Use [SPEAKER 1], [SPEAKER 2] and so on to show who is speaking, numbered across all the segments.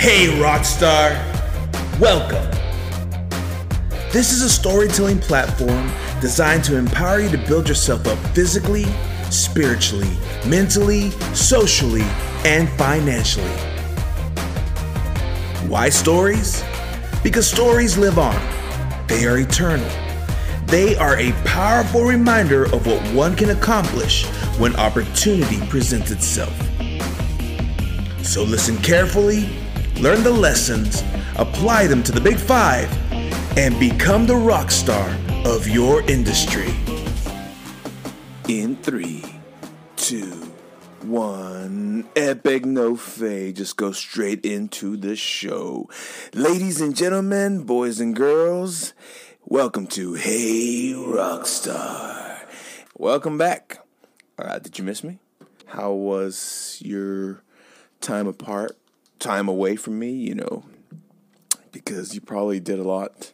[SPEAKER 1] Hey, Rockstar! Welcome! This is a storytelling platform designed to empower you to build yourself up physically, spiritually, mentally, socially, and financially. Why stories? Because stories live on, they are eternal. They are a powerful reminder of what one can accomplish when opportunity presents itself. So listen carefully, learn the lessons, apply them to the big five, and become the rock star of your industry. In three, two, one, epic no fade. Just go straight into the show. Ladies and gentlemen, boys and girls, welcome to Hey Rockstar. Welcome back. Uh, did you miss me? How was your time apart, time away from me? You know, because you probably did a lot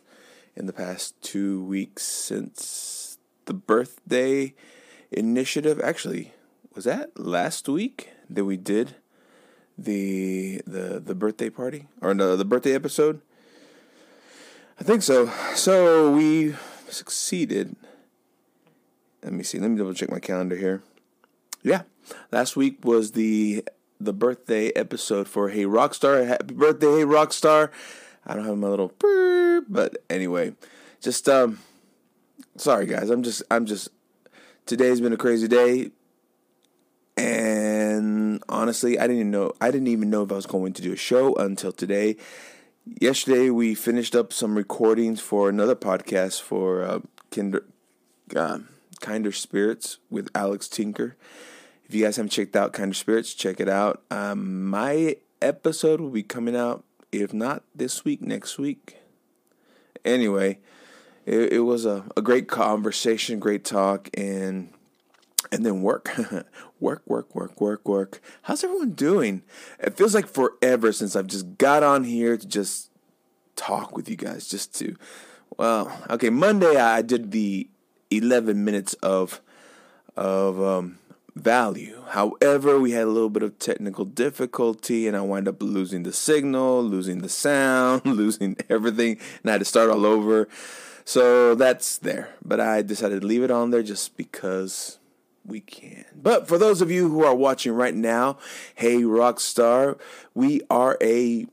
[SPEAKER 1] in the past two weeks since the birthday initiative. Actually, was that last week that we did the the the birthday party or no the birthday episode? I think so. So we succeeded. Let me see. Let me double check my calendar here. Yeah, last week was the the birthday episode for Hey Rockstar. Happy birthday, Hey Rockstar. I don't have my little but anyway, just um sorry guys. I'm just I'm just today's been a crazy day. And honestly, I didn't even know I didn't even know if I was going to do a show until today. Yesterday we finished up some recordings for another podcast for uh, Kinder uh, Kinder Spirits with Alex Tinker. If you guys haven't checked out Kinder Spirits, check it out. Um, my episode will be coming out if not this week, next week. Anyway, it, it was a, a great conversation, great talk, and and then work, work, work, work, work, work. How's everyone doing? It feels like forever since I've just got on here to just talk with you guys, just to. Well, okay, Monday I did the eleven minutes of of um, value. However, we had a little bit of technical difficulty, and I wound up losing the signal, losing the sound, losing everything, and I had to start all over. So that's there. But I decided to leave it on there just because we can. But for those of you who are watching right now, hey Rockstar, we are a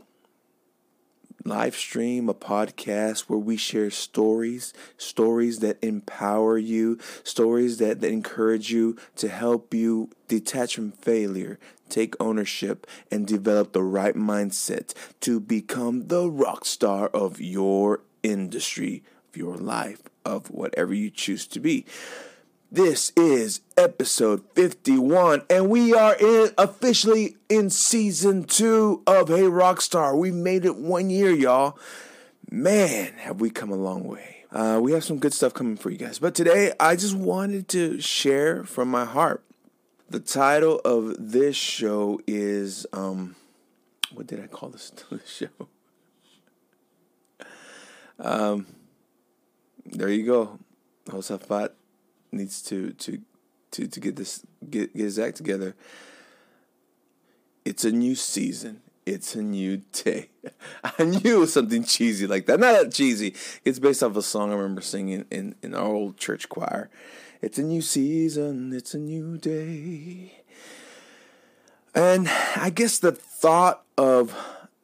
[SPEAKER 1] live stream, a podcast where we share stories, stories that empower you, stories that, that encourage you to help you detach from failure, take ownership, and develop the right mindset to become the rock star of your industry, of your life, of whatever you choose to be. This is episode 51, and we are in officially in season two of Hey Rockstar. We made it one year, y'all. Man, have we come a long way. Uh, we have some good stuff coming for you guys. But today, I just wanted to share from my heart. The title of this show is um, what did I call this, show? Um, there you go. Josafat needs to to to to get this get get his act together. It's a new season. It's a new day. I knew it was something cheesy like that. Not that cheesy. It's based off a song I remember singing in, in our old church choir. It's a new season. It's a new day. And I guess the thought of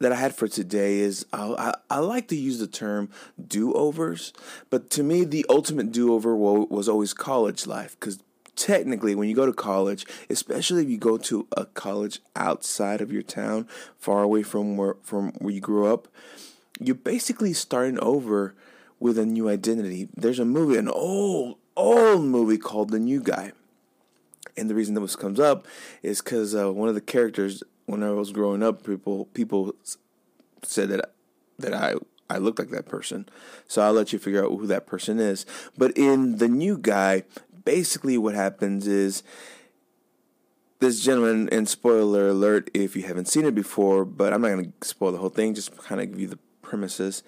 [SPEAKER 1] that I had for today is I, I, I like to use the term do overs, but to me, the ultimate do over was always college life because technically, when you go to college, especially if you go to a college outside of your town, far away from where from where you grew up, you're basically starting over with a new identity. There's a movie, an old old movie called The New Guy. And the reason that this comes up is because uh, one of the characters when I was growing up, people people said that that I I looked like that person. So I'll let you figure out who that person is. But in the new guy, basically what happens is this gentleman, and spoiler alert if you haven't seen it before, but I'm not going to spoil the whole thing, just kind of give you the premises.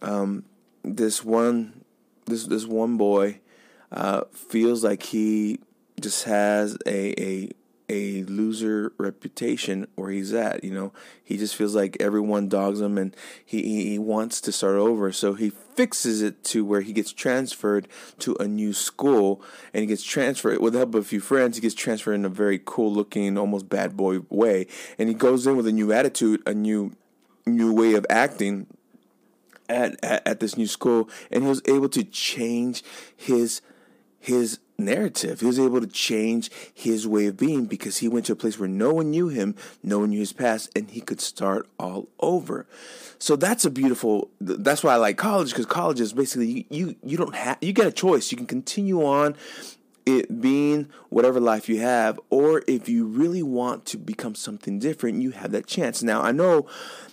[SPEAKER 1] Um, this one, this this one boy uh, feels like he just has a a a loser reputation where he's at. You know, he just feels like everyone dogs him, and he he wants to start over. So he fixes it to where he gets transferred to a new school, and he gets transferred with the help of a few friends. He gets transferred in a very cool looking, almost bad boy way, and he goes in with a new attitude, a new new way of acting. At, at, at this new school, and he was able to change his his narrative. He was able to change his way of being because he went to a place where no one knew him, no one knew his past, and he could start all over. So that's a beautiful. That's why I like college because college is basically you you, you don't have you get a choice. You can continue on it being whatever life you have, or if you really want to become something different, you have that chance. Now, I know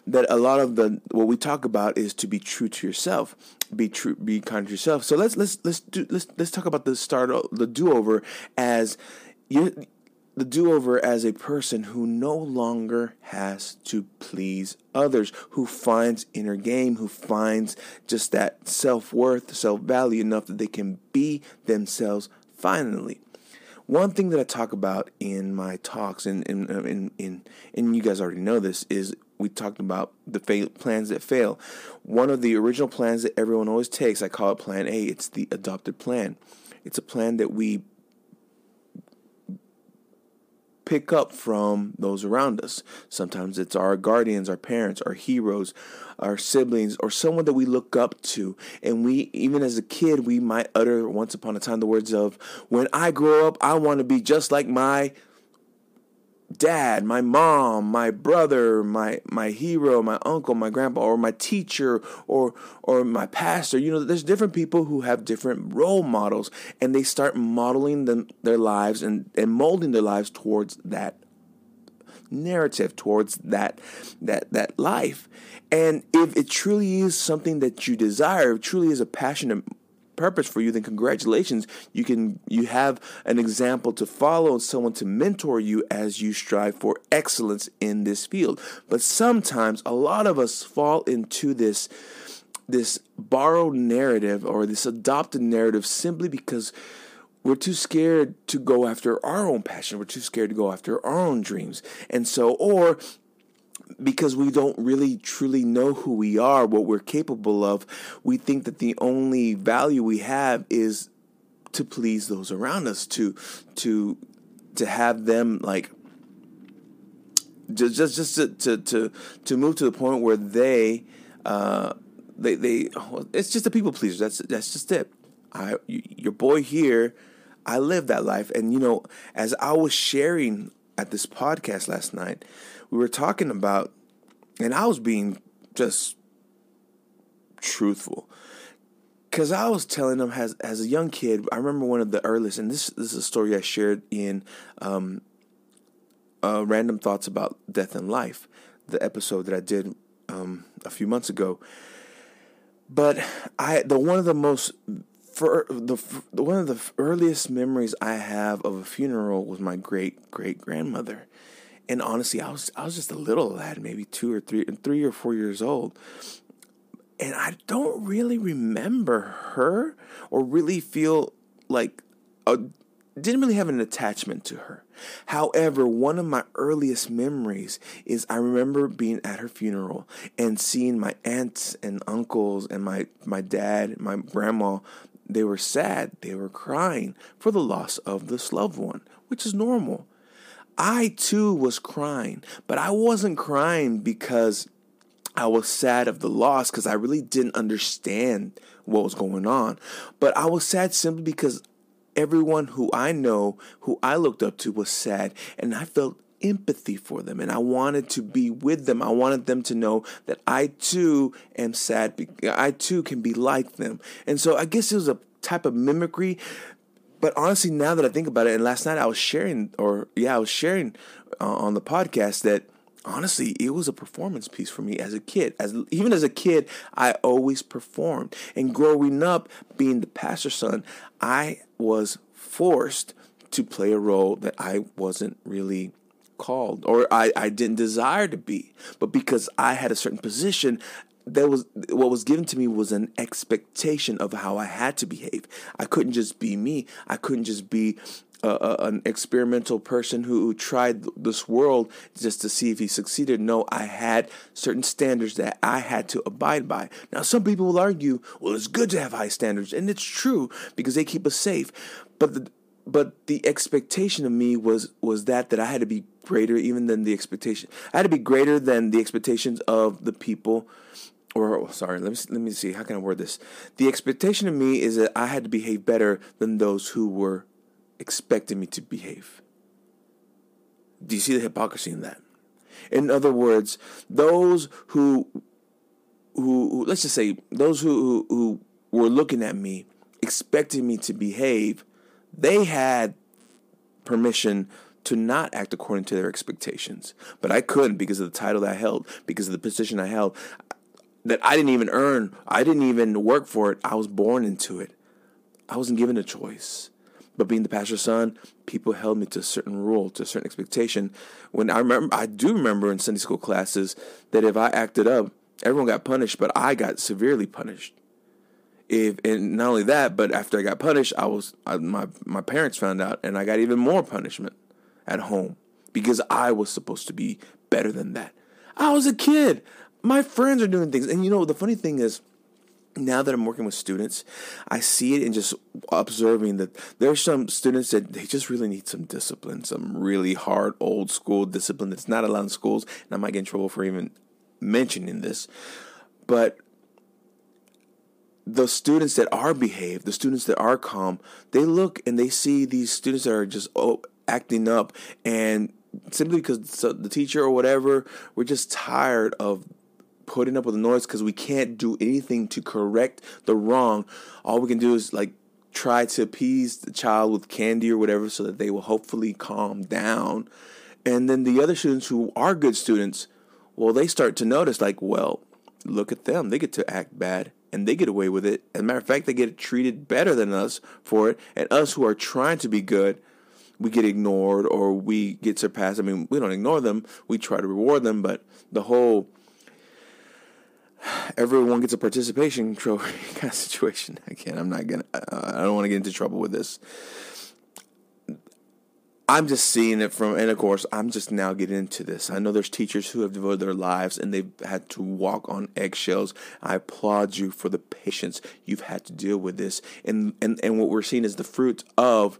[SPEAKER 1] that a lot of the what we talk about is to be true to yourself, be true, be kind to yourself. So let's let's let's do let's let's talk about the start the do over as you the do over as a person who no longer has to please others, who finds inner game, who finds just that self worth, self value enough that they can be themselves finally. One thing that I talk about in my talks, and and uh, in, in, and you guys already know this, is we talked about the fail, plans that fail. One of the original plans that everyone always takes, I call it Plan A. It's the adopted plan. It's a plan that we pick up from those around us. Sometimes it's our guardians, our parents, our heroes, our siblings, or someone that we look up to. And we, even as a kid, we might utter once upon a time the words of, When I grow up, I want to be just like my dad, my mom, my brother, my my hero, my uncle, my grandpa, or my teacher, or or my pastor. You know, there's different people who have different role models, and they start modeling them their lives and and molding their lives towards that narrative, towards that that that life. And if it truly is something that you desire, truly is a passionate purpose for you, then congratulations. You can you have an example to follow and someone to mentor you as you strive for excellence in this field. But sometimes a lot of us fall into this this borrowed narrative or this adopted narrative simply because we're too scared to go after our own passion. We're too scared to go after our own dreams. And so, or because we don't really truly know who we are, what we're capable of, we think that the only value we have is to please those around us, to to to have them like just just just to to to, to move to the point where they uh they they it's just a people pleaser. That's that's just it. I your boy here, I live that life, and you know, as I was sharing at this podcast last night, we were talking about, and I was being just truthful. Cause I was telling them as as a young kid, I remember one of the earliest, and this, this is a story I shared in um, uh, random thoughts about death and life, the episode that I did um, a few months ago. But I the one of the most for the, the one of the earliest memories I have of a funeral was my great great grandmother, and honestly, I was I was just a little lad, maybe two or three, three or four years old, and I don't really remember her or really feel like a, didn't really have an attachment to her. However, one of my earliest memories is I remember being at her funeral and seeing my aunts and uncles and my my dad, my grandma, they were sad, they were crying for the loss of this loved one, which is normal. I too was crying, but I wasn't crying because I was sad of the loss because I really didn't understand what was going on. But I was sad simply because everyone who I know, who I looked up to, was sad, and I felt empathy for them and I wanted to be with them. I wanted them to know that I too am sad. I too can be like them. And so I guess it was a type of mimicry but honestly, now that I think about it, and last night I was sharing, or yeah, I was sharing uh, on the podcast that honestly, it was a performance piece for me as a kid. As even as a kid, I always performed. And growing up, being the pastor's son, I was forced to play a role that I wasn't really called or I, I didn't desire to be. But because I had a certain position, there was what was given to me was an expectation of how I had to behave. I couldn't just be me. I couldn't just be a, an experimental person who, who tried this world just to see if he succeeded. No, I had certain standards that I had to abide by. Now, some people will argue, well, it's good to have high standards, and it's true because they keep us safe. But the but the expectation of me was was that that I had to be greater even than the expectation. I had to be greater than the expectations of the people or oh, sorry, let me let me see how can I word this. The expectation of me is that I had to behave better than those who were expecting me to behave. Do you see the hypocrisy in that? In other words, those who who, who let's just say those who, who who were looking at me expecting me to behave, they had permission to not act according to their expectations. But I couldn't because of the title that I held, because of the position I held that I didn't even earn. I didn't even work for it. I was born into it. I wasn't given a choice. But being the pastor's son, people held me to a certain rule, to a certain expectation. When I remember, I do remember in Sunday school classes that if I acted up, everyone got punished, but I got severely punished. If and not only that, but after I got punished, I was I, my my parents found out, and I got even more punishment at home because I was supposed to be better than that. I was a kid. My friends are doing things, and you know the funny thing is now that I'm working with students, I see it in just observing that there are some students that they just really need some discipline, some really hard old school discipline that's not allowed in schools. And I might get in trouble for even mentioning this. But the students that are behaved, the students that are calm, they look and they see these students that are just oh, acting up and simply because the teacher or whatever, we're just tired of putting up with the noise because we can't do anything to correct the wrong. All we can do is like try to appease the child with candy or whatever so that they will hopefully calm down. And then the other students who are good students, well, they start to notice, like, well, look at them. They get to act bad and they get away with it. As a matter of fact, they get treated better than us for it. And us who are trying to be good, we get ignored or we get surpassed. I mean, we don't ignore them, we try to reward them, but the whole everyone gets a participation trophy kind of situation. Again, I'm not gonna. Uh, I don't want to get into trouble with this. I'm just seeing it from, and of course, I'm just now getting into this. I know there's teachers who have devoted their lives and they've had to walk on eggshells. I applaud you for the patience you've had to deal with this, and and and what we're seeing is the fruit of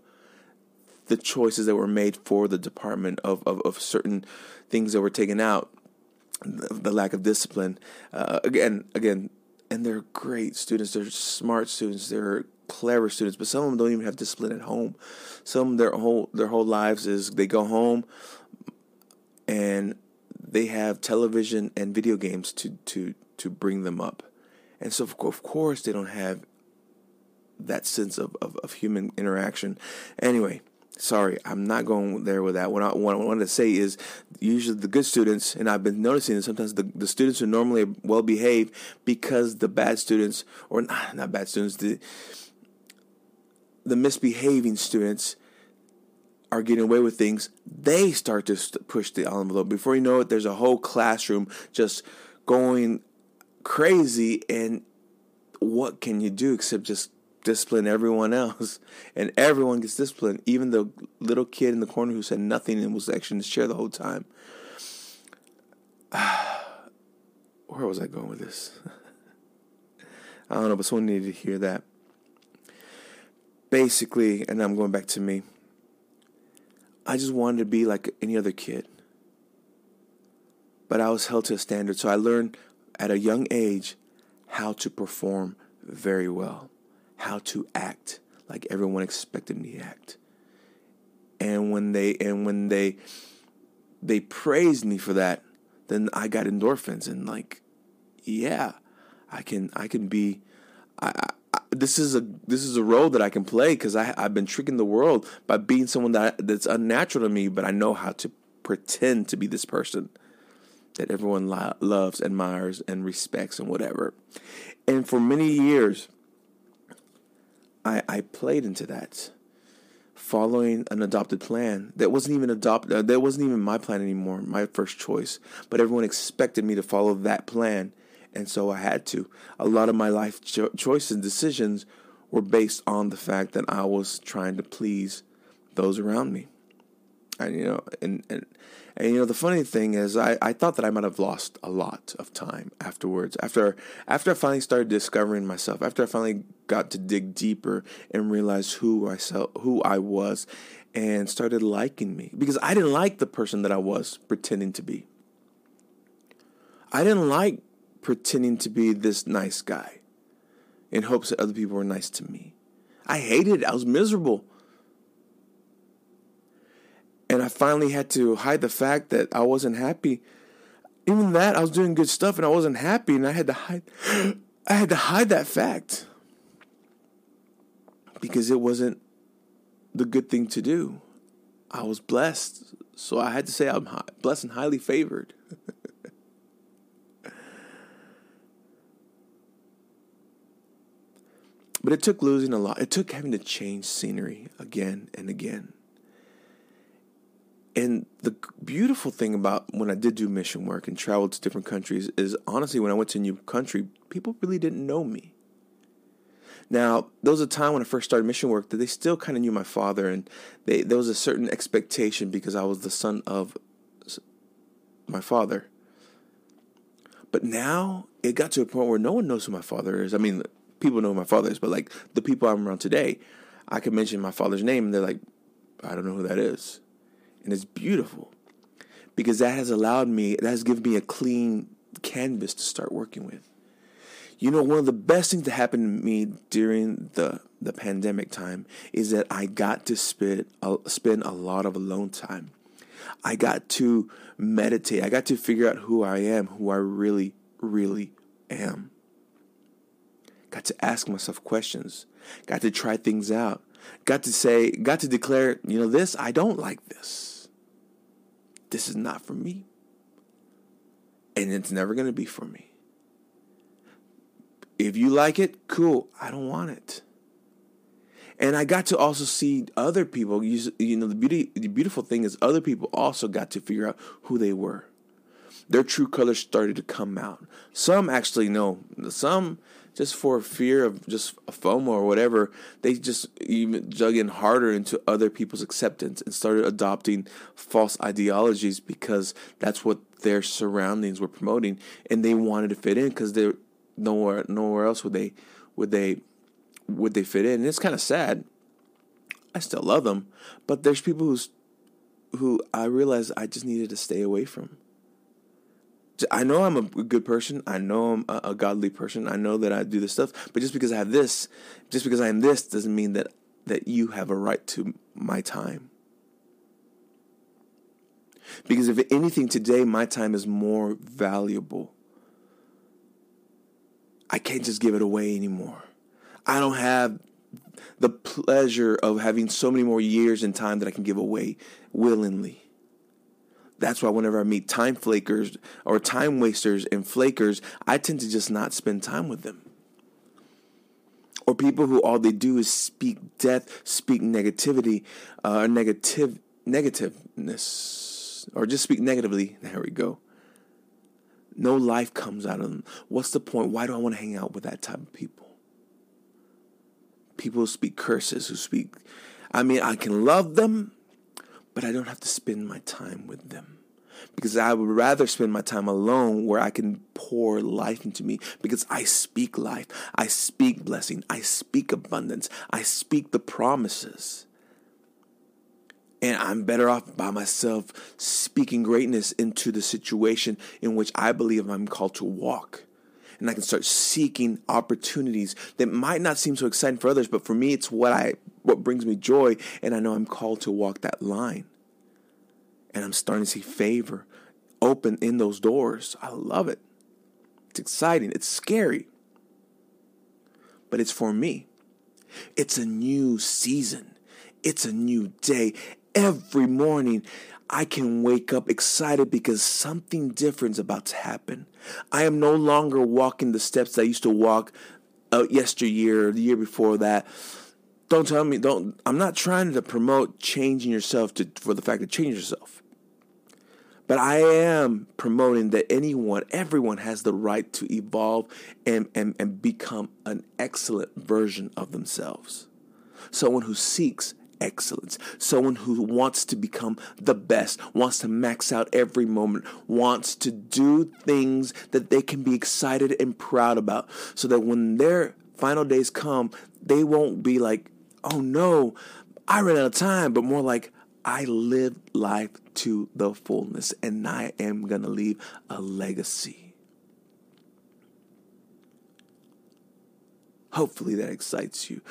[SPEAKER 1] the choices that were made for the department of of, of certain things that were taken out the lack of discipline. Uh, again, again, and they're great students. They're smart students. They're clever students, but some of them don't even have discipline at home. Some their whole their whole lives is they go home and they have television and video games to to to bring them up, and so of course they don't have that sense of, of, of human interaction. Anyway, Sorry, I'm not going there with that. What I, what I wanted to say is usually the good students, and I've been noticing that sometimes the, the students who normally well behaved because the bad students, or not, not bad students, the, the misbehaving students are getting away with things, they start to push the envelope. Before you know it, there's a whole classroom just going crazy. And what can you do except just discipline everyone else, and everyone gets disciplined, even the little kid in the corner who said nothing and was actually in his chair the whole time. Where was I going with this? I don't know, but someone needed to hear that. Basically, and I'm going back to me. I just wanted to be like any other kid. But I was held to a standard, so I learned at a young age how to perform very well how to act like everyone expected me to act. And when they and when they they praised me for that, then I got endorphins and like, yeah, I can I can be. I, I, this is a this is a role that I can play because I I've been tricking the world by being someone that that's unnatural to me, but I know how to pretend to be this person that everyone lo- loves, admires, and respects, and whatever. And for many years, I, I played into that, following an adopted plan that wasn't even adopted. Uh, that wasn't even my plan anymore, my first choice. But everyone expected me to follow that plan, And so I had to. A lot of my life cho- choices and decisions were based on the fact that I was trying to please those around me. And you know, and and, and you know, the funny thing is, I, I thought that I might have lost a lot of time afterwards. After after I finally started discovering myself, after I finally got to dig deeper and realize who I who I was, and started liking me because I didn't like the person that I was pretending to be. I didn't like pretending to be this nice guy in hopes that other people were nice to me. I hated it. I was miserable. And I finally had to hide the fact that I wasn't happy. Even that, I was doing good stuff and I wasn't happy, and I had to hide. I had to hide that fact because it wasn't the good thing to do. I was blessed, so I had to say I'm blessed and highly favored. but it took losing a lot. It took having to change scenery again and again. And the beautiful thing about when I did do mission work and traveled to different countries is honestly, when I went to a new country, people really didn't know me. Now, there was a time when I first started mission work that they still kind of knew my father, and they, there was a certain expectation because I was the son of my father. But now it got to a point where no one knows who my father is. I mean, people know who my father is, but like the people I'm around today, I can mention my father's name, and they're like, I don't know who that is and it's beautiful because that has allowed me, that has given me a clean canvas to start working with. You know, one of the best things that happened to me during the the pandemic time is that I got to spend spend a lot of alone time. I got to meditate. I got to figure out who I am, who I really, really am. Got to ask myself questions. Got to try things out. Got to say, got to declare, you know, this, I don't like this this is not for me. And it's never going to be for me. If you like it, cool. I don't want it. And I got to also see other people. You, you know, the beauty, the beautiful thing is, other people also got to figure out who they were. Their true colors started to come out. Some actually know. Some just for fear of just a FOMO or whatever, they just even dug in harder into other people's acceptance and started adopting false ideologies because that's what their surroundings were promoting, and they wanted to fit in because they nowhere nowhere else would they would they would they fit in. And it's kind of sad. I still love them, but there's people who's who I realized I just needed to stay away from. I know I'm a good person. I know I'm a, godly person. I know that I do this stuff. But just because I have this, just because I am this, doesn't mean that that you have a right to my time. Because if anything today, my time is more valuable. I can't just give it away anymore. I don't have the pleasure of having so many more years and time that I can give away willingly. That's why whenever I meet time flakers or time wasters and flakers, I tend to just not spend time with them. Or people who all they do is speak death, speak negativity, uh, or negative negativeness, or just speak negatively. There we go. No life comes out of them. What's the point? Why do I want to hang out with that type of people? People who speak curses, who speak. I mean, I can love them, but I don't have to spend my time with them. Because I would rather spend my time alone where I can pour life into me because I speak life. I speak blessing. I speak abundance. I speak the promises. And I'm better off by myself speaking greatness into the situation in which I believe I'm called to walk. And I can start seeking opportunities that might not seem so exciting for others, but for me it's what I what brings me joy and I know I'm called to walk that line. And I'm starting to see favor open in those doors. I love it. It's exciting. It's scary. But it's for me. It's a new season. It's a new day. Every morning, I can wake up excited because something different is about to happen. I am no longer walking the steps I used to walk uh, yesteryear, the year before that. Don't tell me, don't, I'm not trying to promote changing yourself to, for the fact of change yourself. But I am promoting that anyone, everyone has the right to evolve and, and, and become an excellent version of themselves. Someone who seeks excellence, someone who wants to become the best, wants to max out every moment, wants to do things that they can be excited and proud about, so that when their final days come, they won't be like, oh no, I ran out of time, but more like, I lived life to the fullness and I am going to leave a legacy. Hopefully that excites you.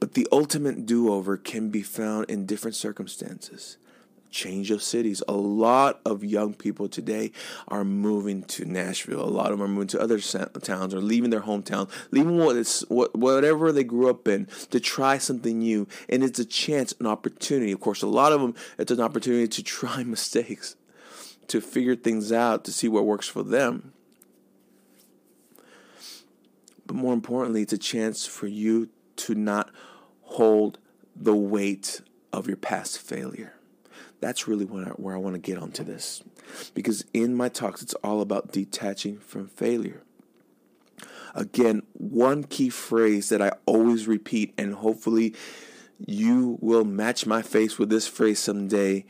[SPEAKER 1] But the ultimate do over can be found in different circumstances change of cities. A lot of young people today are moving to Nashville. A lot of them are moving to other towns or leaving their hometown, leaving what is, what, whatever they grew up in to try something new. And it's a chance, an opportunity. Of course, a lot of them, it's an opportunity to try mistakes, to figure things out, to see what works for them. But more importantly, it's a chance for you to not hold the weight of your past failure. That's really I, where I want to get onto this. Because in my talks, it's all about detaching from failure. Again, one key phrase that I always repeat, and hopefully you will match my face with this phrase someday.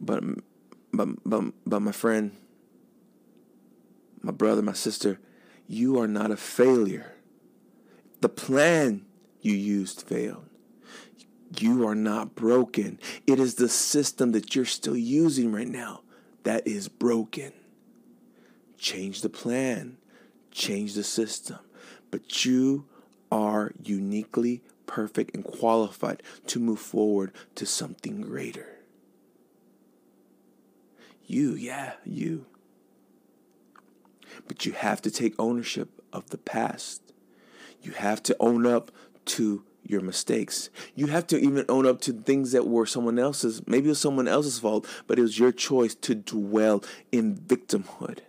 [SPEAKER 1] But, but, but, but my friend, my brother, my sister, you are not a failure. The plan you used failed. You are not broken. It is the system that you're still using right now that is broken. Change the plan, change the system. But you are uniquely perfect and qualified to move forward to something greater. You, yeah, you. But you have to take ownership of the past. You have to own up to your mistakes. You have to even own up to things that were someone else's, maybe it was someone else's fault, but it was your choice to dwell in victimhood,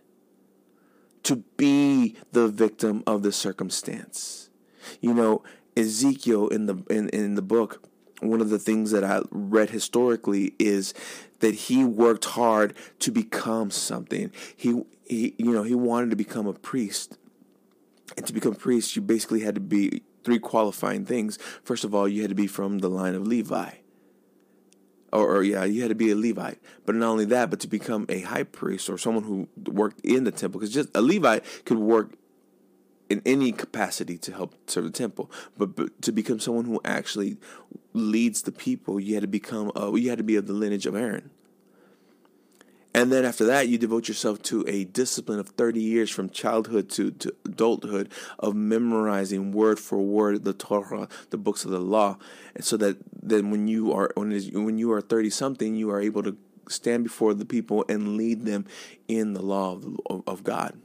[SPEAKER 1] to be the victim of the circumstance. You know, Ezekiel in the in, in the book, one of the things that I read historically is that he worked hard to become something. He he you know, he wanted to become a priest. And to become a priest, you basically had to be three qualifying things. First of all, you had to be from the line of Levi. Or, or, yeah, you had to be a Levite. But not only that, but to become a high priest or someone who worked in the temple, because just a Levite could work in any capacity to help serve the temple. But, but to become someone who actually leads the people, you had to become, uh, you had to be of the lineage of Aaron. And then after that, you devote yourself to a discipline of 30 years from childhood to, to adulthood of memorizing word for word the Torah, the books of the law. And so that then when you are when, you are 30 something, you are able to stand before the people and lead them in the law of, of, of God.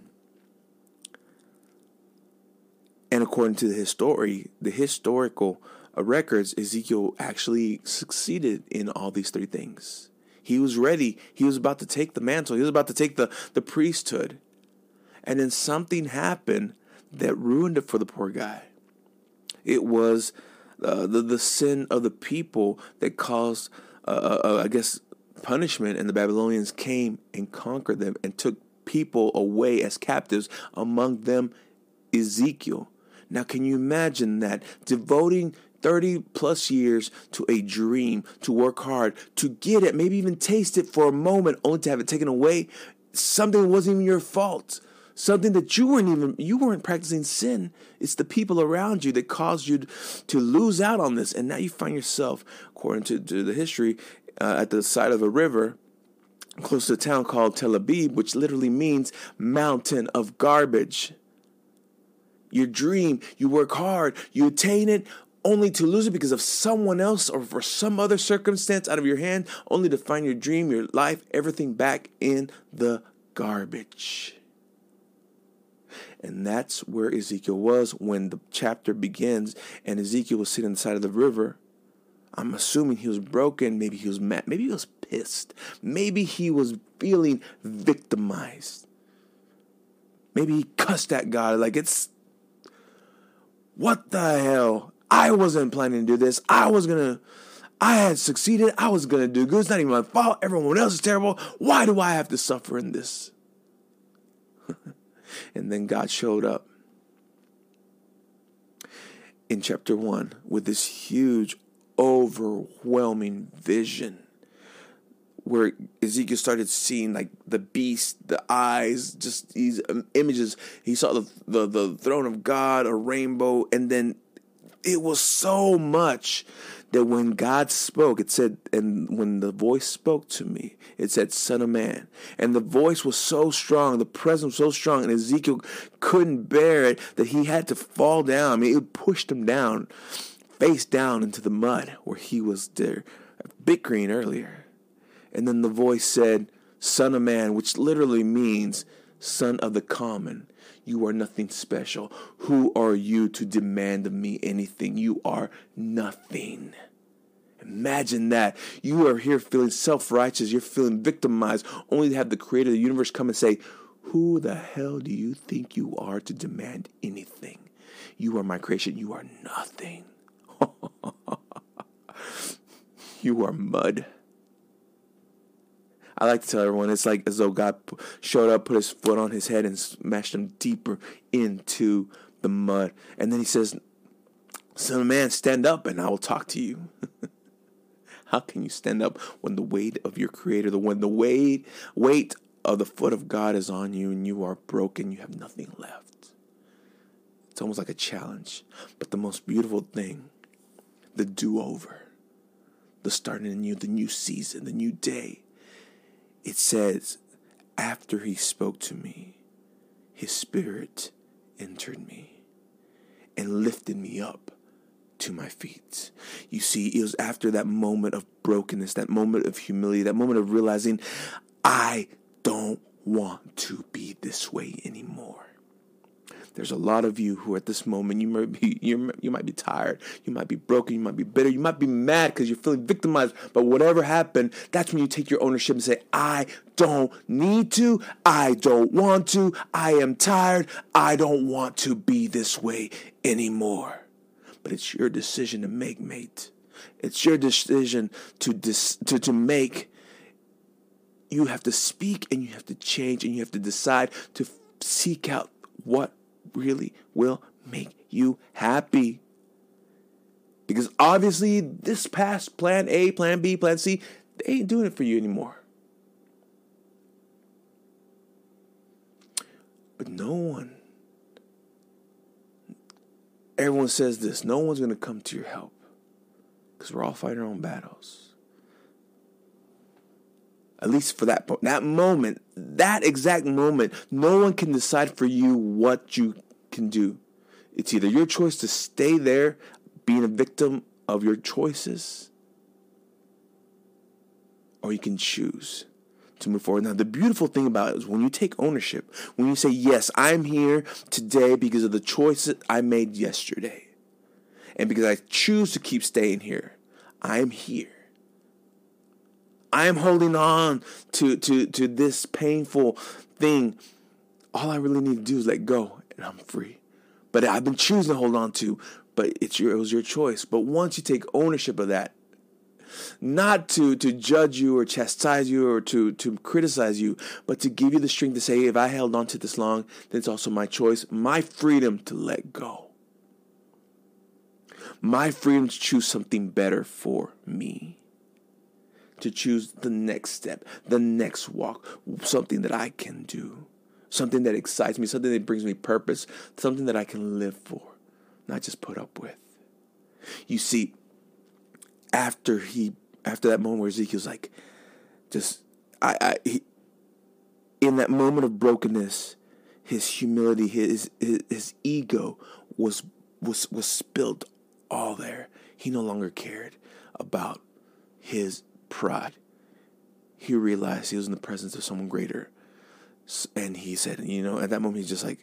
[SPEAKER 1] And according to the history, the historical records, Ezekiel actually succeeded in all these three things. He was ready. He was about to take the mantle. He was about to take the, the priesthood. And then something happened that ruined it for the poor guy. It was uh, the, the sin of the people that caused, uh, uh, uh, I guess, punishment. And the Babylonians came and conquered them and took people away as captives, among them Ezekiel. Now, can you imagine that? Devoting 30 plus years to a dream, to work hard, to get it, maybe even taste it for a moment, only to have it taken away. Something wasn't even your fault. Something that you weren't even you weren't practicing sin. It's the people around you that caused you to lose out on this, and now you find yourself, according to, to the history, uh, at the side of a river, close to a town called Tel Aviv, which literally means mountain of garbage. Your dream, you work hard, you attain it, only to lose it because of someone else or for some other circumstance out of your hand, only to find your dream, your life, everything back in the garbage. And that's where Ezekiel was when the chapter begins, and Ezekiel was sitting on the side of the river. I'm assuming he was broken. Maybe he was mad. Maybe he was pissed. Maybe he was feeling victimized. Maybe he cussed at God like it's what the hell? I wasn't planning to do this. I was gonna, I had succeeded. I was to do good. It's not even my fault. Everyone else is terrible. Why do I have to suffer in this? and then God showed up in chapter 1 with this huge, overwhelming vision where Ezekiel started seeing like the beast, the eyes, just these um, images. He saw the, the the throne of God, a rainbow, and then it was so much that when God spoke, it said, and when the voice spoke to me, it said, Son of man. And the voice was so strong, the presence was so strong, and Ezekiel couldn't bear it that he had to fall down. I mean, it pushed him down, face down into the mud where he was there, bickering earlier. And then the voice said, Son of man, which literally means son of the common. You are nothing special. Who are you to demand of me anything? You are nothing. Imagine that. You are here feeling self righteous. You're feeling victimized, only to have the creator of the universe come and say, Who the hell do you think you are to demand anything? You are my creation. You are nothing. you are mud. I like to tell everyone it's like as though God showed up, put his foot on his head, and smashed him deeper into the mud. And then he says, Son of man, stand up and I will talk to you. How can you stand up when the weight of your creator, the when the weight weight of the foot of God is on you and you are broken, you have nothing left. It's almost like a challenge. But the most beautiful thing, the do-over, the starting anew, the new season, the new day, it says, after he spoke to me, his spirit entered me and lifted me up to my feet. You see, it was after that moment of brokenness, that moment of humility, that moment of realizing I don't want to be this way anymore. There's a lot of you who at this moment you might be you you might be tired, you might be broken, you might be bitter, you might be mad because you're feeling victimized. But whatever happened, that's when you take your ownership and say, "I don't need to, I don't want to, I am tired, I don't want to be this way anymore." But it's your decision to make, mate. It's your decision to dis- to to make. You have to speak and you have to change and you have to decide to seek out what really will make you happy. Because obviously, this past plan A, plan B, plan C, they ain't doing it for you anymore. But no one, everyone says this no one's going to come to your help because we're all fighting our own battles. At least for that that moment, that exact moment, no one can decide for you what you can do. It's either your choice to stay there, being a victim of your choices, or you can choose to move forward. Now, the beautiful thing about it is when you take ownership, when you say, Yes, I'm here today because of the choices I made yesterday, and because I choose to keep staying here, I'm here. I am holding on to, to, to this painful thing. All I really need to do is let go and I'm free. But I've been choosing to hold on to, but it's your, it was your choice. But once you take ownership of that, not to, to judge you or chastise you or to, to criticize you, but to give you the strength to say, if I held on to this long, then it's also my choice, my freedom to let go. My freedom to choose something better for me to choose the next step, the next walk, something that I can do, something that excites me, something that brings me purpose, something that I can live for, not just put up with. You see, after he, after that moment where Ezekiel's like, just, I, I, he, in that moment of brokenness, his humility, his, his his ego was was was spilled all there. He no longer cared about his pride. He realized he was in the presence of someone greater. And he said, you know, at that moment he's just like,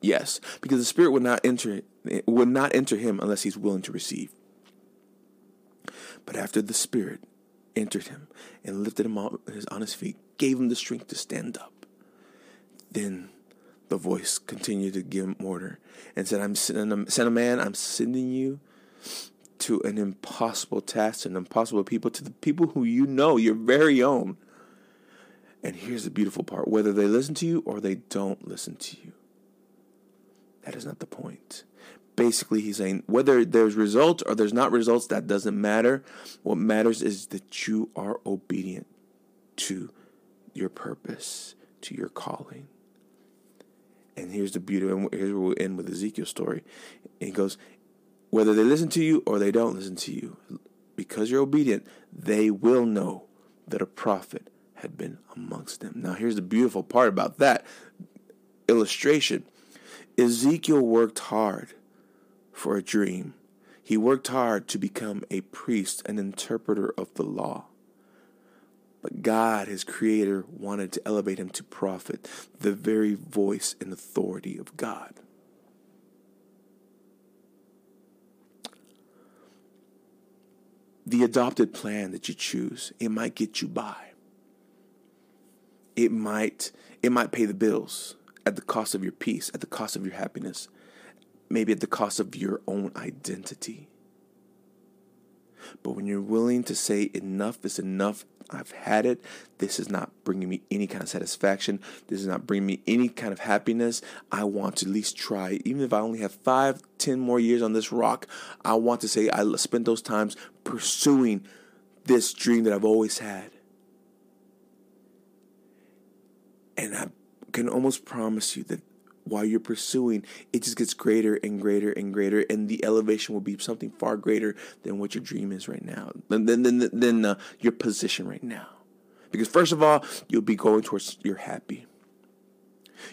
[SPEAKER 1] yes, because the spirit would not enter would not enter him unless he's willing to receive. But after the spirit entered him and lifted him on his, feet, gave him the strength to stand up, then the voice continued to give him order and said, I'm sending, son of man, I'm sending you to an impossible task, an impossible people, to the people who you know, your very own. And here's the beautiful part whether they listen to you or they don't listen to you, that is not the point. Basically, he's saying whether there's results or there's not results, that doesn't matter. What matters is that you are obedient to your purpose, to your calling. And here's the beauty, and here's where we'll end with Ezekiel's story. He goes, whether they listen to you or they don't listen to you, because you're obedient, they will know that a prophet had been amongst them. Now, here's the beautiful part about that illustration Ezekiel worked hard for a dream. He worked hard to become a priest, an interpreter of the law. But God, his creator, wanted to elevate him to prophet, the very voice and authority of God. The adopted plan that you choose, it might get you by. It might it might pay the bills at the cost of your peace, at the cost of your happiness, maybe at the cost of your own identity. But when you're willing to say, enough is enough, I've had it, this is not bringing me any kind of satisfaction, this is not bringing me any kind of happiness, I want to at least try. Even if I only have five, ten more years on this rock, I want to say, I spent those times pursuing this dream that I've always had. And I can almost promise you that while you're pursuing, it just gets greater and greater and greater, and the elevation will be something far greater than what your dream is right now, than than than, than uh, your position right now. Because first of all, you'll be going towards you're happy.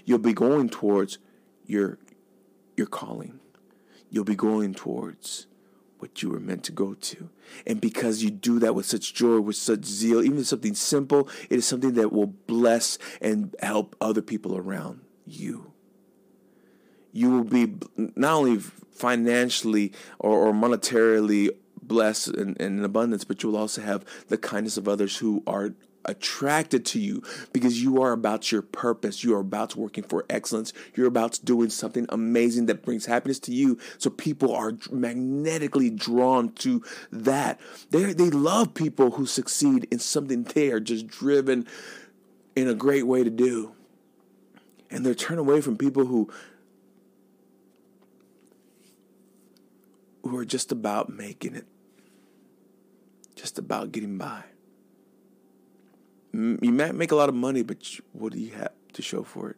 [SPEAKER 1] You'll be going towards your your calling. You'll be going towards what you were meant to go to. And because you do that with such joy, with such zeal, even something simple, it is something that will bless and help other people around you you will be not only financially or, or monetarily blessed and, in abundance, but you will also have the kindness of others who are attracted to you because you are about your purpose. You are about working for excellence. You're about doing something amazing that brings happiness to you. So people are magnetically drawn to that. They they love people who succeed in something they are just driven in a great way to do. And they're turned away from people who who are just about making it, just about getting by. You might make a lot of money, but what do you have to show for it?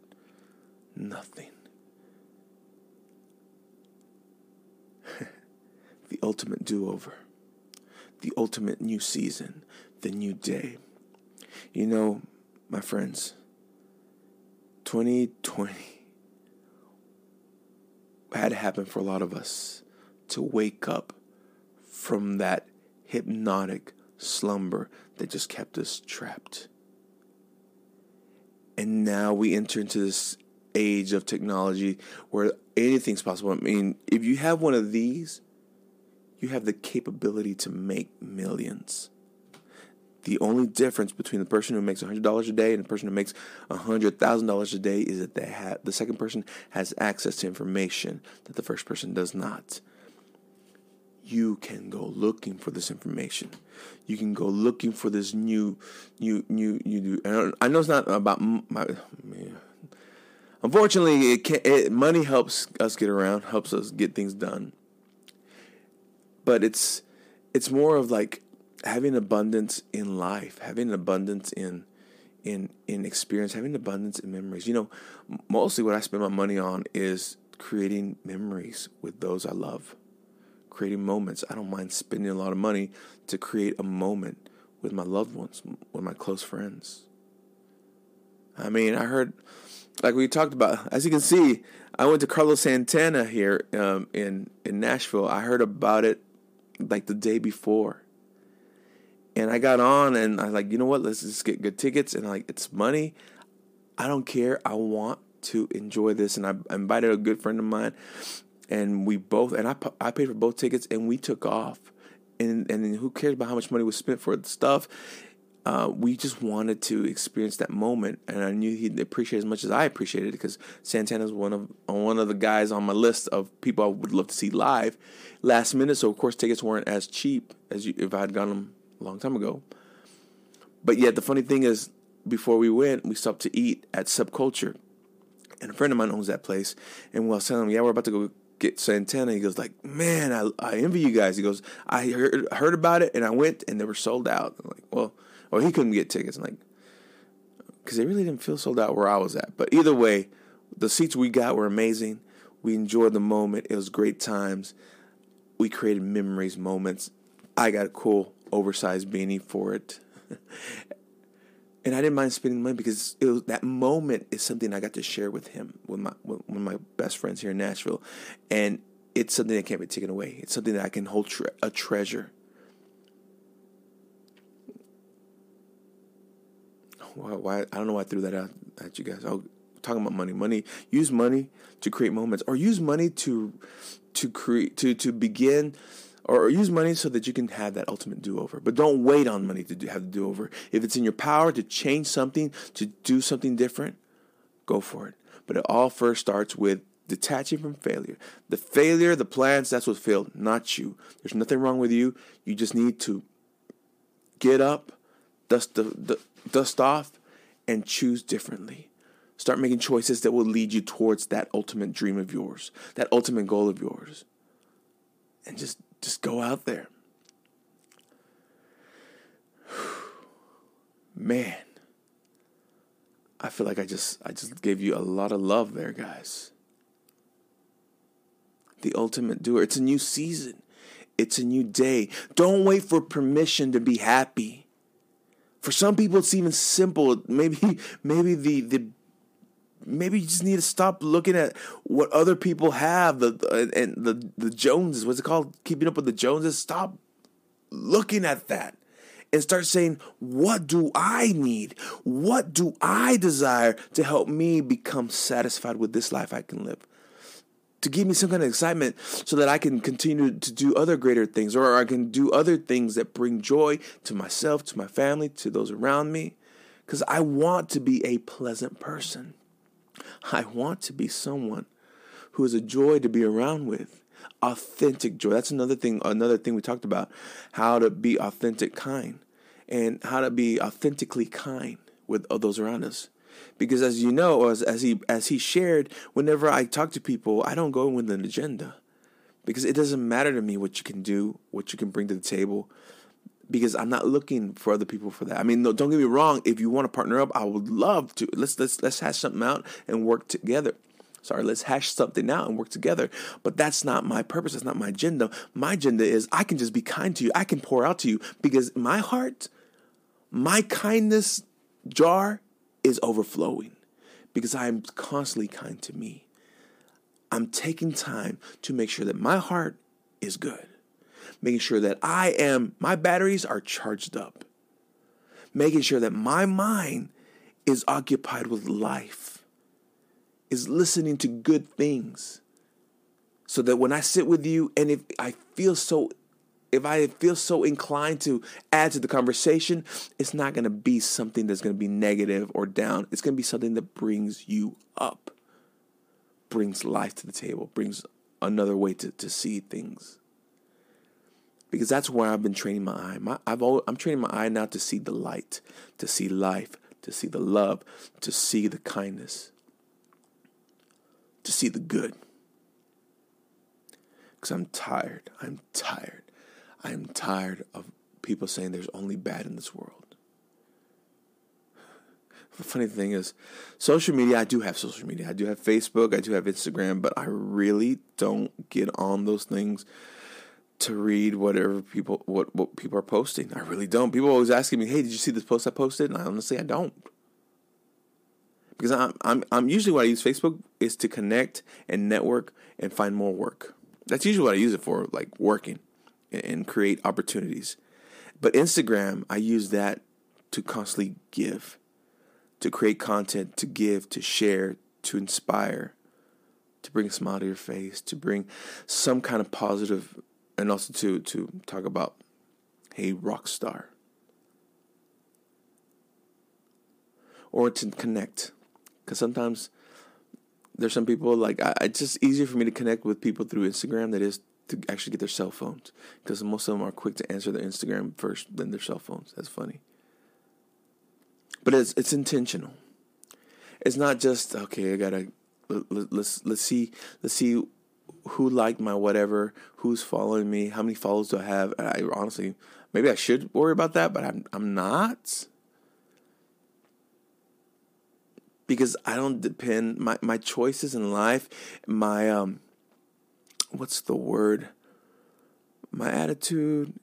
[SPEAKER 1] Nothing. the ultimate do over, the ultimate new season, the new day. You know, my friends, 2020 had to happen for a lot of us to wake up from that hypnotic slumber that just kept us trapped. And now we enter into this age of technology where anything's possible. I mean, if you have one of these, you have the capability to make millions. The only difference between the person who makes $100 a day and the person who makes $100,000 a day is that they have, the second person has access to information that the first person does not you can go looking for this information. You can go looking for this new, new, new, new. I know it's not about my. Unfortunately, it can it, money helps us get around, helps us get things done. But it's it's more of like having abundance in life, having abundance in in in experience, having abundance in memories. You know, mostly what I spend my money on is creating memories with those I love creating moments. I don't mind spending a lot of money to create a moment with my loved ones, with my close friends. I mean, I heard, like we talked about, as you can see, I went to Carlos Santana here um, in in Nashville. I heard about it like the day before, and I got on and I was like, you know what? Let's just get good tickets. And like, it's money. I don't care. I want to enjoy this, and I invited a good friend of mine, and we both and I I paid for both tickets and we took off. And and who cares about how much money was spent for the stuff? uh, we just wanted to experience that moment, and I knew he'd appreciate as much as I appreciated it because Santana's one of one of the guys on my list of people I would love to see live. Last minute, so of course tickets weren't as cheap as you, if I had gone them a long time ago. But yet the funny thing is, before we went, we stopped to eat at Subculture, and a friend of mine owns that place, and we was telling him, "Yeah, we're about to go get Santana." He goes like, "Man, I I envy you guys." He goes, "I heard heard about it, and I went, and they were sold out." I'm like, well or he couldn't get tickets. I'm like, because they really didn't feel sold out where I was at. But either way, the seats we got were amazing. We enjoyed the moment. It was great times. We created memories, moments. I got a cool oversized beanie for it. and I didn't mind spending money because it was, that moment is something I got to share with him, with my with one of my best friends here in Nashville, and it's something that can't be taken away. It's something that I can hold tre- a treasure. why, why I don't know why I threw that out at you guys. Oh, talking about money. Money. Use money to create moments, or use money to to create to to begin. Or use money so that you can have that ultimate do over. But don't wait on money to do, have the do over. If it's in your power to change something, to do something different, go for it. But it all first starts with detaching from failure. The failure, the plans, that's what failed, not you. There's nothing wrong with you. You just need to get up, dust the, the dust off and choose differently. Start making choices that will lead you towards that ultimate dream of yours, that ultimate goal of yours. And just just go out there. Man, I feel like I just I just gave you a lot of love there, guys. The ultimate doer. It's a new season. It's a new day. Don't wait for permission to be happy. For some people, it's even simple. Maybe, maybe the the maybe you just need to stop looking at what other people have. The, the and the the Joneses, what's it called? Keeping up with the Joneses. Stop looking at that and start saying, What do I need? What do I desire to help me become satisfied with this life I can live? to give me some kind of excitement so that I can continue to do other greater things or I can do other things that bring joy to myself, to my family, to those around me. Because I want to be a pleasant person. I want to be someone who is a joy to be around with. Authentic joy. That's another thing, another thing we talked about. How to be authentic kind and how to be authentically kind with those around us because as you know, as, as he as he shared, whenever I talk to people, I don't go with an agenda because it doesn't matter to me what you can do, what you can bring to the table, because I'm not looking for other people for that. I mean, no, don't get me wrong. If you want to partner up, I would love to. Let's let's let's hash something out and work together. Sorry, let's hash something out and work together. But that's not my purpose. That's not my agenda. My agenda is I can just be kind to you. I can pour out to you because my heart, my kindness jar is overflowing because I am constantly kind to me. I'm taking time to make sure that my heart is good, making sure that I am, my batteries are charged up, making sure that my mind is occupied with life, is listening to good things. So that when I sit with you and if I feel so if I feel so inclined to add to the conversation, it's not going to be something that's going to be negative or down. It's going to be something that brings you up, brings life to the table, brings another way to, to see things. Because that's where I've been training my eye. My, I've always, I'm training my eye now to see the light, to see life, to see the love, to see the kindness, to see the good. Because I'm tired. I'm tired I am tired of people saying there's only bad in this world. The funny thing is, social media, I do have social media. I do have Facebook, I do have Instagram, but I really don't get on those things to read whatever people what, what people are posting. I really don't. People always asking me, "Hey, did you see this post I posted?" And I honestly I don't. Because I'm I'm I'm usually what I use Facebook is to connect and network and find more work. That's usually what I use it for, like working and create opportunities. But Instagram, I use that to constantly give, to create content, to give, to share, to inspire, to bring a smile to your face, to bring some kind of positive, and also to to talk about, hey, rock star. or to connect. Because sometimes there's some people like I, it's just easier for me to connect with people through Instagram that is to actually get their cell phones because most of them are quick to answer their Instagram first than their cell phones. That's funny. But it's it's intentional. It's not just okay. I gotta let, let's let's see let's see who liked my whatever, who's following me, how many followers do I have. I honestly maybe I should worry about that, but I'm I'm not. Because I don't depend my, my choices in life, my um what's the word? My attitude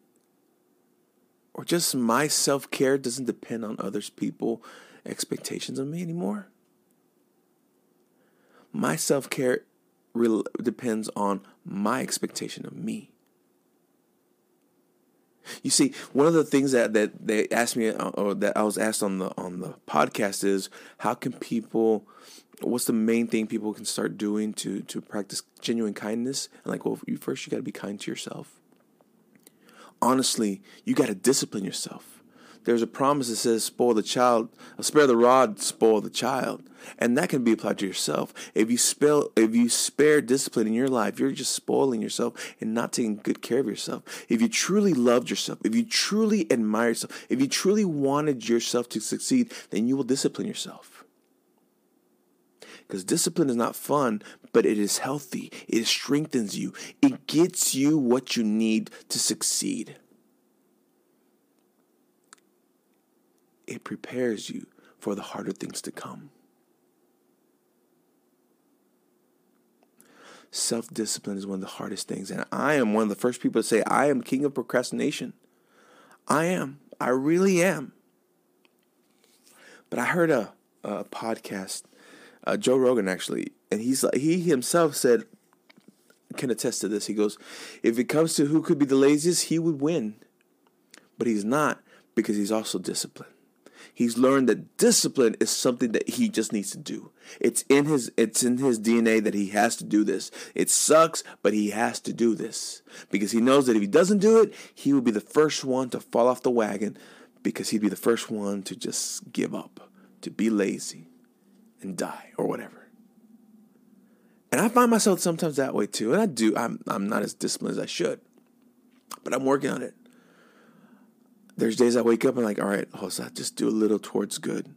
[SPEAKER 1] or just my self care doesn't depend on others' people expectations of me anymore. My self care re- depends on my expectation of me. You see, one of the things that, that they asked me, uh, or that I was asked on the on the podcast, is how can people, what's the main thing people can start doing to to practice genuine kindness? And like, well, you first you got to be kind to yourself. Honestly, you got to discipline yourself there's a promise that says, spoil the child, uh, spare the rod, spoil the child. And that can be applied to yourself. If you if you spare discipline in your life, you're just spoiling yourself and not taking good care of yourself. If you truly loved yourself, if you truly admire yourself, if you truly wanted yourself to succeed, then you will discipline yourself. Because discipline is not fun, but it is healthy. It strengthens you. It gets you what you need to succeed. It prepares you for the harder things to come. Self discipline is one of the hardest things. And I am one of the first people to say, I am king of procrastination. I am. I really am. But I heard a, a podcast, uh, Joe Rogan actually, and he's like, he himself said, can attest to this. He goes, if it comes to who could be the laziest, he would win. But he's not because he's also disciplined. He's learned that discipline is something that he just needs to do. It's in his it's in his DNA that he has to do this. It sucks, but he has to do this because he knows that if he doesn't do it, he will be the first one to fall off the wagon because he'd be the first one to just give up, to be lazy and die or whatever. And I find myself sometimes that way too. And I do I'm I'm not as disciplined as I should. But I'm working on it there's days I wake up and like, all right, Hosa, just do a little towards good.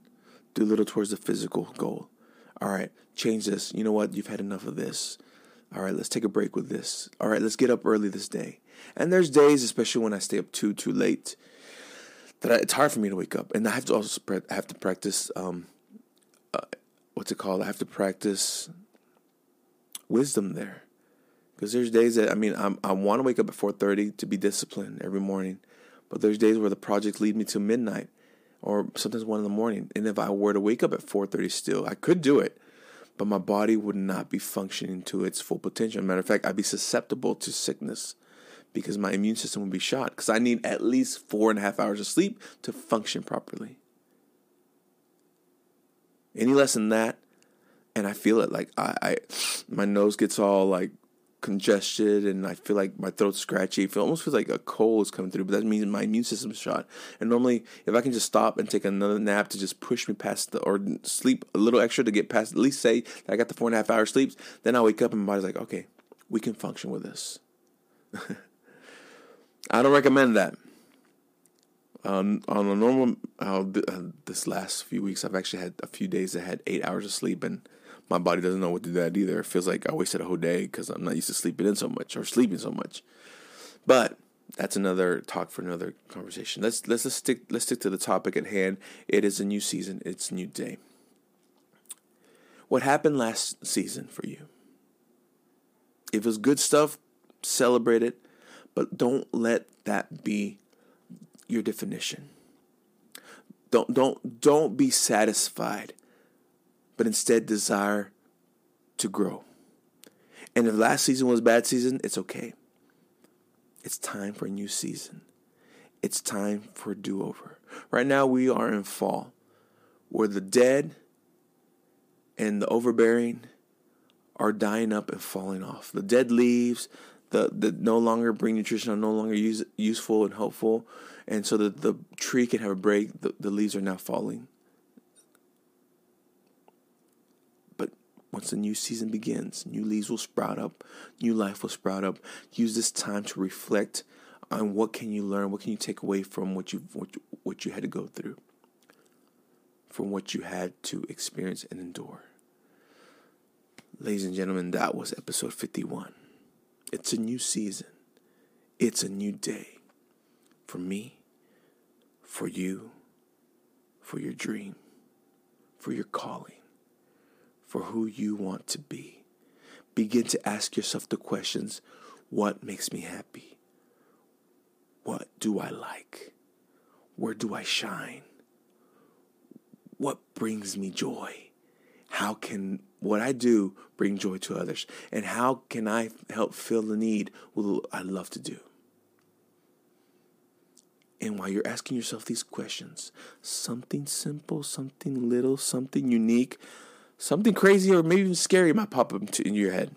[SPEAKER 1] Do a little towards the physical goal. All right, change this. You know what? You've had enough of this. All right, let's take a break with this. All right, let's get up early this day. And there's days, especially when I stay up too too late, that I, it's hard for me to wake up, and I have to also I have to practice. Um, uh, what's it called? I have to practice wisdom there, because there's days that I mean I'm, I want to wake up at four thirty to be disciplined every morning, but there's days where the projects lead me to midnight or sometimes one in the morning. And if I were to wake up at 4:30 still, I could do it, but my body would not be functioning to its full potential. Matter of fact, I'd be susceptible to sickness because my immune system would be shot. Because I need at least four and a half hours of sleep to function properly. Any less than that, and I feel it like I, I my nose gets all like congested and I feel like my throat's scratchy. It almost feels like a cold is coming through, but that means my immune system's shot. And normally, if I can just stop and take another nap to just push me past the, or sleep a little extra to get past, at least say that I got the four and a half hour sleep, then I wake up and my body's like, okay, we can function with this. I don't recommend that. Um, on a normal, uh, this last few weeks, I've actually had a few days that had eight hours of sleep and my body doesn't know what to do that either. It feels like I wasted a whole day because I'm not used to sleeping in so much or sleeping so much. But that's another talk for another conversation. Let's let's, let's stick let's stick to the topic at hand. It is a new season. It's a new day. What happened last season for you? If it was good stuff, celebrate it, but don't let that be your definition. Don't don't don't be satisfied but instead desire to grow. And if last season was bad season, it's okay. It's time for a new season. It's time for a do over. Right now, we are in fall, where the dead and the overbearing are dying up and falling off. The dead leaves the, the no longer bring nutrition are no longer use, useful and helpful, and so that the tree can have a break. The, the leaves are now falling once the new season begins, new leaves will sprout up, new life will sprout up. Use this time to reflect on what can you learn, what can you take away from what you what, what you had to go through, from what you had to experience and endure. Ladies and gentlemen, that was episode 51. It's a new season. It's a new day for me, for you, for your dream, for your calling, for who you want to be. Begin to ask yourself the questions what makes me happy? What do I like? Where do I shine? What brings me joy? How can what I do bring joy to others? And how can I help fill the need with I love to do? And while you're asking yourself these questions, something simple, something little, something unique, something crazy, or maybe even scary might pop up in your head.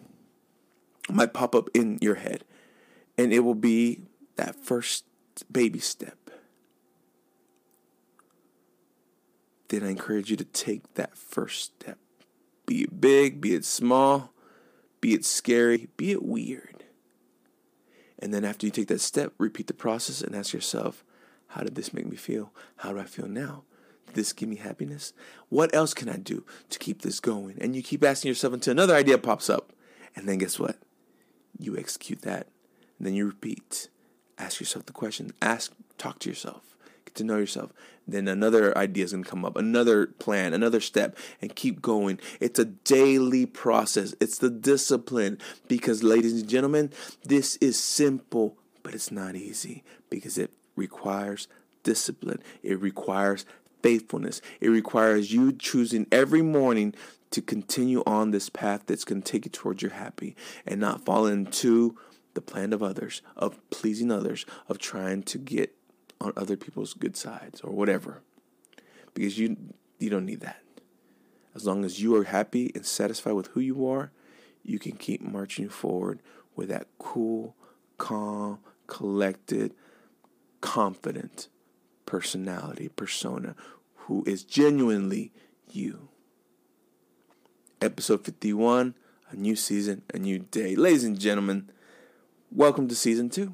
[SPEAKER 1] Might pop up in your head. And it will be that first baby step. Then I encourage you to take that first step. Be it big, be it small, be it scary, be it weird. And then after you take that step, repeat the process and ask yourself, how did this make me feel? How do I feel now? This give me happiness? What else can I do to keep this going? And you keep asking yourself until another idea pops up. And then guess what? You execute that. And then you repeat. Ask yourself the question. Ask, talk to yourself get to know yourself. Then another idea is going to come up, another plan, another step, and keep going. It's a daily process, it's the discipline. Because, ladies and gentlemen, this is simple, but it's not easy because it requires discipline, it requires faithfulness, it requires you choosing every morning to continue on this path that's going to take you towards your happy and not fall into the plan of others, of pleasing others, of trying to get on other people's good sides or whatever. Because you you don't need that. As long as you are happy and satisfied with who you are, you can keep marching forward with that cool, calm, collected, confident personality, persona who is genuinely you. Episode 51, a new season, a new day. Ladies and gentlemen, welcome to season 2.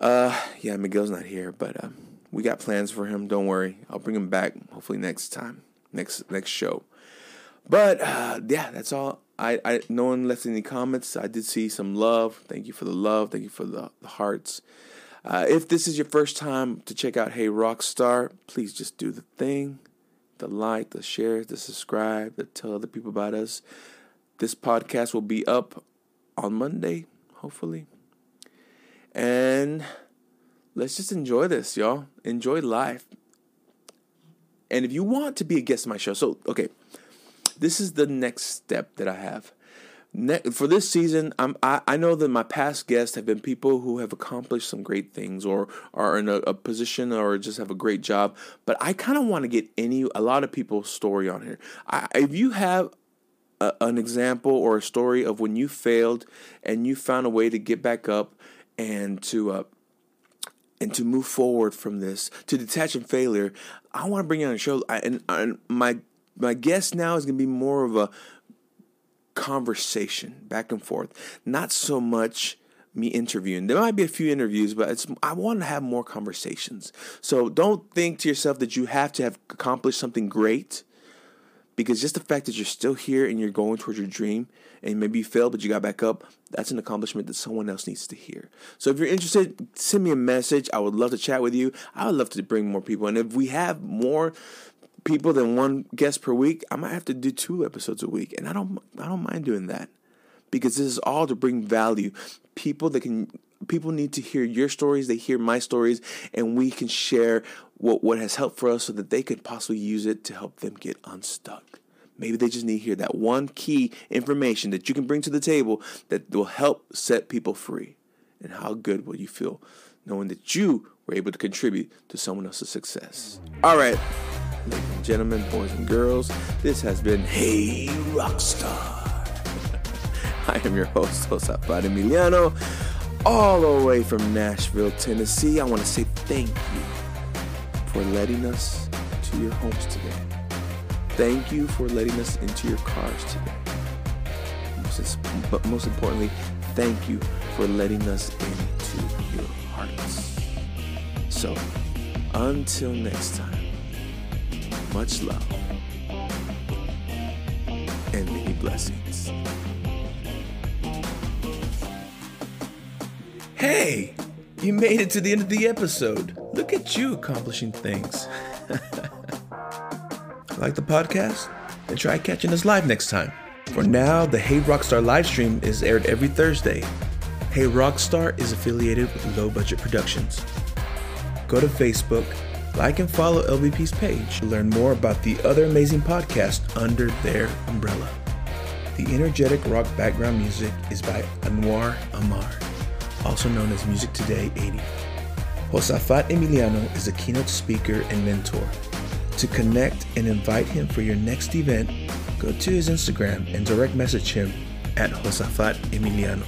[SPEAKER 1] Uh, yeah, Miguel's not here, but um, we got plans for him. Don't worry, I'll bring him back hopefully next time, next next show. But uh, yeah, that's all. I, I no one left any comments. I did see some love. Thank you for the love. Thank you for the, the hearts. Uh, if this is your first time to check out Hey Rockstar, please just do the thing, the like, the share, the subscribe, the tell other people about us. This podcast will be up on Monday, hopefully. And let's just enjoy this, y'all. Enjoy life. And if you want to be a guest on my show, so okay, this is the next step that I have. For this season, I'm, I, I know that my past guests have been people who have accomplished some great things or are in a, a position or just have a great job. But I kind of want to get any a lot of people's story on here. I, if you have a, an example or a story of when you failed and you found a way to get back up and to uh, and to move forward from this, to detach from failure, I want to bring you on a show. I, and, and my my guest now is going to be more of a conversation back and forth, not so much me interviewing. There might be a few interviews, but it's I want to have more conversations. So don't think to yourself that you have to have accomplished something great because just the fact that you're still here and you're going towards your dream and maybe you failed but you got back up that's an accomplishment that someone else needs to hear. So if you're interested send me a message. I would love to chat with you. I would love to bring more people. And if we have more people than one guest per week i might have to do two episodes a week and i don't i don't mind doing that. Because this is all to bring value. People that can people need to hear your stories they hear my stories and we can share what, what has helped for us so that they could possibly use it to help them get unstuck. Maybe they just need to hear that one key information that you can bring to the table that will help set people free. And how good will you feel knowing that you were able to contribute to someone else's success? All right gentlemen boys and girls this has been hey rockstar I am your host, Josafat Emiliano all the way from Nashville, Tennessee. I want to say thank you for letting us to your homes today. thank you for letting us into your cars today. But most importantly, thank you for letting us into your hearts. So, until next time, much love and many blessings. Hey, you made it to the end of the episode. Look at you accomplishing things. like the podcast? Then try catching us live next time. For now, the Hey Rockstar live stream is aired every Thursday. Hey Rockstar is affiliated with Low Budget Productions. Go to Facebook, like and follow LBP's page to learn more about the other amazing podcasts under their umbrella. The energetic rock background music is by Anwar Amar, also known as Music Today 80. Josafat Emiliano is a keynote speaker and mentor. To connect and invite him for your next event, go to his Instagram and direct message him at Josafat Emiliano.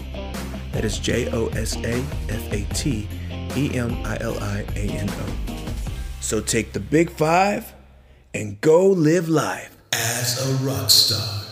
[SPEAKER 1] That is J O S A F A T E M I L I A N O. So take the big five and go live life as a rock star.